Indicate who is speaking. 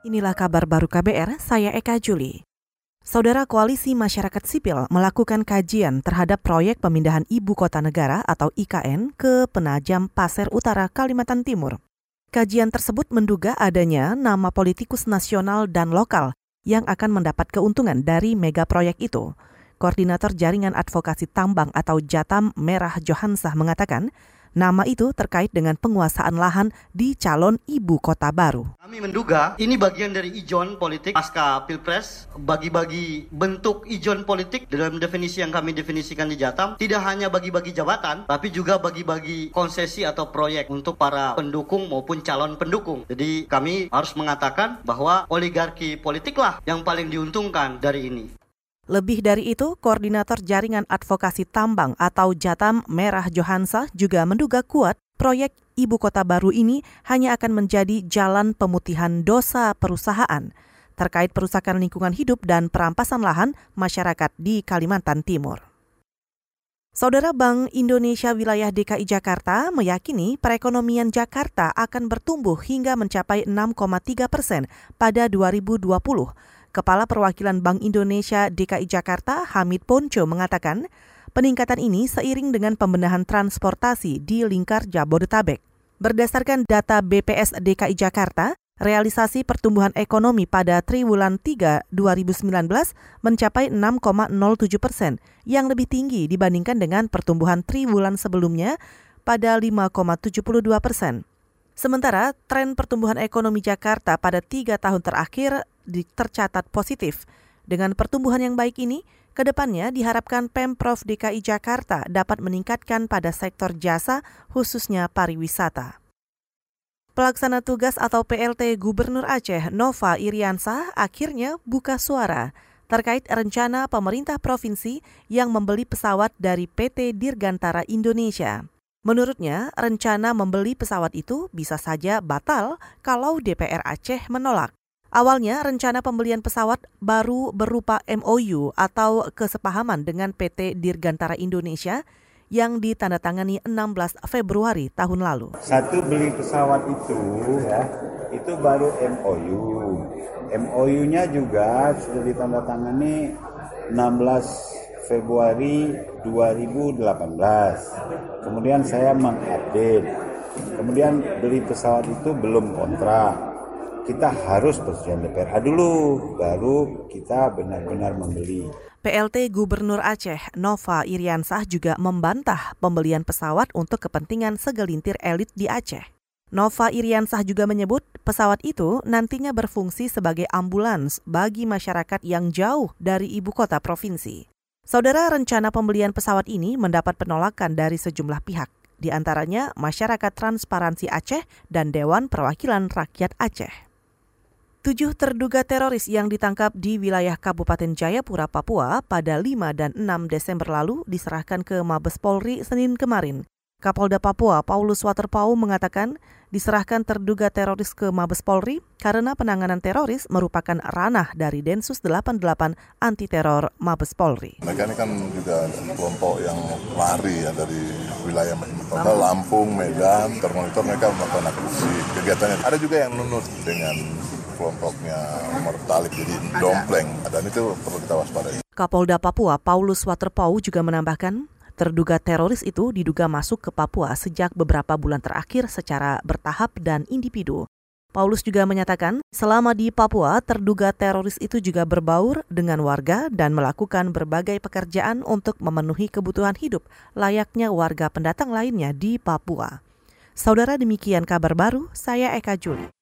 Speaker 1: Inilah kabar baru KBR, saya Eka Juli. Saudara Koalisi Masyarakat Sipil melakukan kajian terhadap proyek pemindahan Ibu Kota Negara atau IKN ke Penajam Pasir Utara, Kalimantan Timur. Kajian tersebut menduga adanya nama politikus nasional dan lokal yang akan mendapat keuntungan dari mega proyek itu. Koordinator Jaringan Advokasi Tambang atau Jatam Merah Johansah mengatakan, Nama itu terkait dengan penguasaan lahan di calon ibu kota baru.
Speaker 2: Kami menduga ini bagian dari ijon politik pasca pilpres, bagi-bagi bentuk ijon politik dalam definisi yang kami definisikan di Jatam, tidak hanya bagi-bagi jabatan, tapi juga bagi-bagi konsesi atau proyek untuk para pendukung maupun calon pendukung. Jadi kami harus mengatakan bahwa oligarki politiklah yang paling diuntungkan dari ini.
Speaker 1: Lebih dari itu, Koordinator Jaringan Advokasi Tambang atau Jatam Merah Johansa juga menduga kuat proyek ibu kota baru ini hanya akan menjadi jalan pemutihan dosa perusahaan terkait perusakan lingkungan hidup dan perampasan lahan masyarakat di Kalimantan Timur. Saudara Bank Indonesia Wilayah DKI Jakarta meyakini perekonomian Jakarta akan bertumbuh hingga mencapai 6,3 persen pada 2020 Kepala Perwakilan Bank Indonesia DKI Jakarta Hamid Ponco mengatakan, peningkatan ini seiring dengan pembenahan transportasi di lingkar Jabodetabek. Berdasarkan data BPS DKI Jakarta, realisasi pertumbuhan ekonomi pada triwulan 3 2019 mencapai 6,07 persen, yang lebih tinggi dibandingkan dengan pertumbuhan triwulan sebelumnya pada 5,72 persen. Sementara tren pertumbuhan ekonomi Jakarta pada tiga tahun terakhir tercatat positif. Dengan pertumbuhan yang baik ini, ke depannya diharapkan Pemprov DKI Jakarta dapat meningkatkan pada sektor jasa, khususnya pariwisata. Pelaksana tugas atau PLT Gubernur Aceh Nova Iriansa akhirnya buka suara terkait rencana pemerintah provinsi yang membeli pesawat dari PT Dirgantara Indonesia. Menurutnya, rencana membeli pesawat itu bisa saja batal kalau DPR Aceh menolak. Awalnya, rencana pembelian pesawat baru berupa MOU atau kesepahaman dengan PT Dirgantara Indonesia yang ditandatangani 16 Februari tahun lalu.
Speaker 3: Satu beli pesawat itu ya, itu baru MOU. MOU-nya juga sudah ditandatangani 16 Februari 2018. Kemudian saya mengupdate. Kemudian beli pesawat itu belum kontrak. Kita harus persetujuan DPRA dulu, baru kita benar-benar membeli.
Speaker 1: PLT Gubernur Aceh Nova Iriansah juga membantah pembelian pesawat untuk kepentingan segelintir elit di Aceh. Nova Iriansah juga menyebut pesawat itu nantinya berfungsi sebagai ambulans bagi masyarakat yang jauh dari ibu kota provinsi. Saudara rencana pembelian pesawat ini mendapat penolakan dari sejumlah pihak, di antaranya Masyarakat Transparansi Aceh dan Dewan Perwakilan Rakyat Aceh. Tujuh terduga teroris yang ditangkap di wilayah Kabupaten Jayapura, Papua pada 5 dan 6 Desember lalu diserahkan ke Mabes Polri Senin kemarin. Kapolda Papua Paulus Waterpau mengatakan diserahkan terduga teroris ke Mabes Polri karena penanganan teroris merupakan ranah dari Densus 88 anti teror Mabes Polri.
Speaker 4: Mereka ini kan juga kelompok yang lari ya dari wilayah Lampung, Lampung Medan, termonitor mereka melakukan aksi kegiatannya. Ada juga yang nunut dengan kelompoknya Mortalik jadi dompleng dan itu perlu kita waspadai.
Speaker 1: Kapolda Papua Paulus Waterpau juga menambahkan Terduga teroris itu diduga masuk ke Papua sejak beberapa bulan terakhir secara bertahap dan individu. Paulus juga menyatakan, selama di Papua, terduga teroris itu juga berbaur dengan warga dan melakukan berbagai pekerjaan untuk memenuhi kebutuhan hidup layaknya warga pendatang lainnya di Papua. Saudara demikian kabar baru, saya Eka Juli.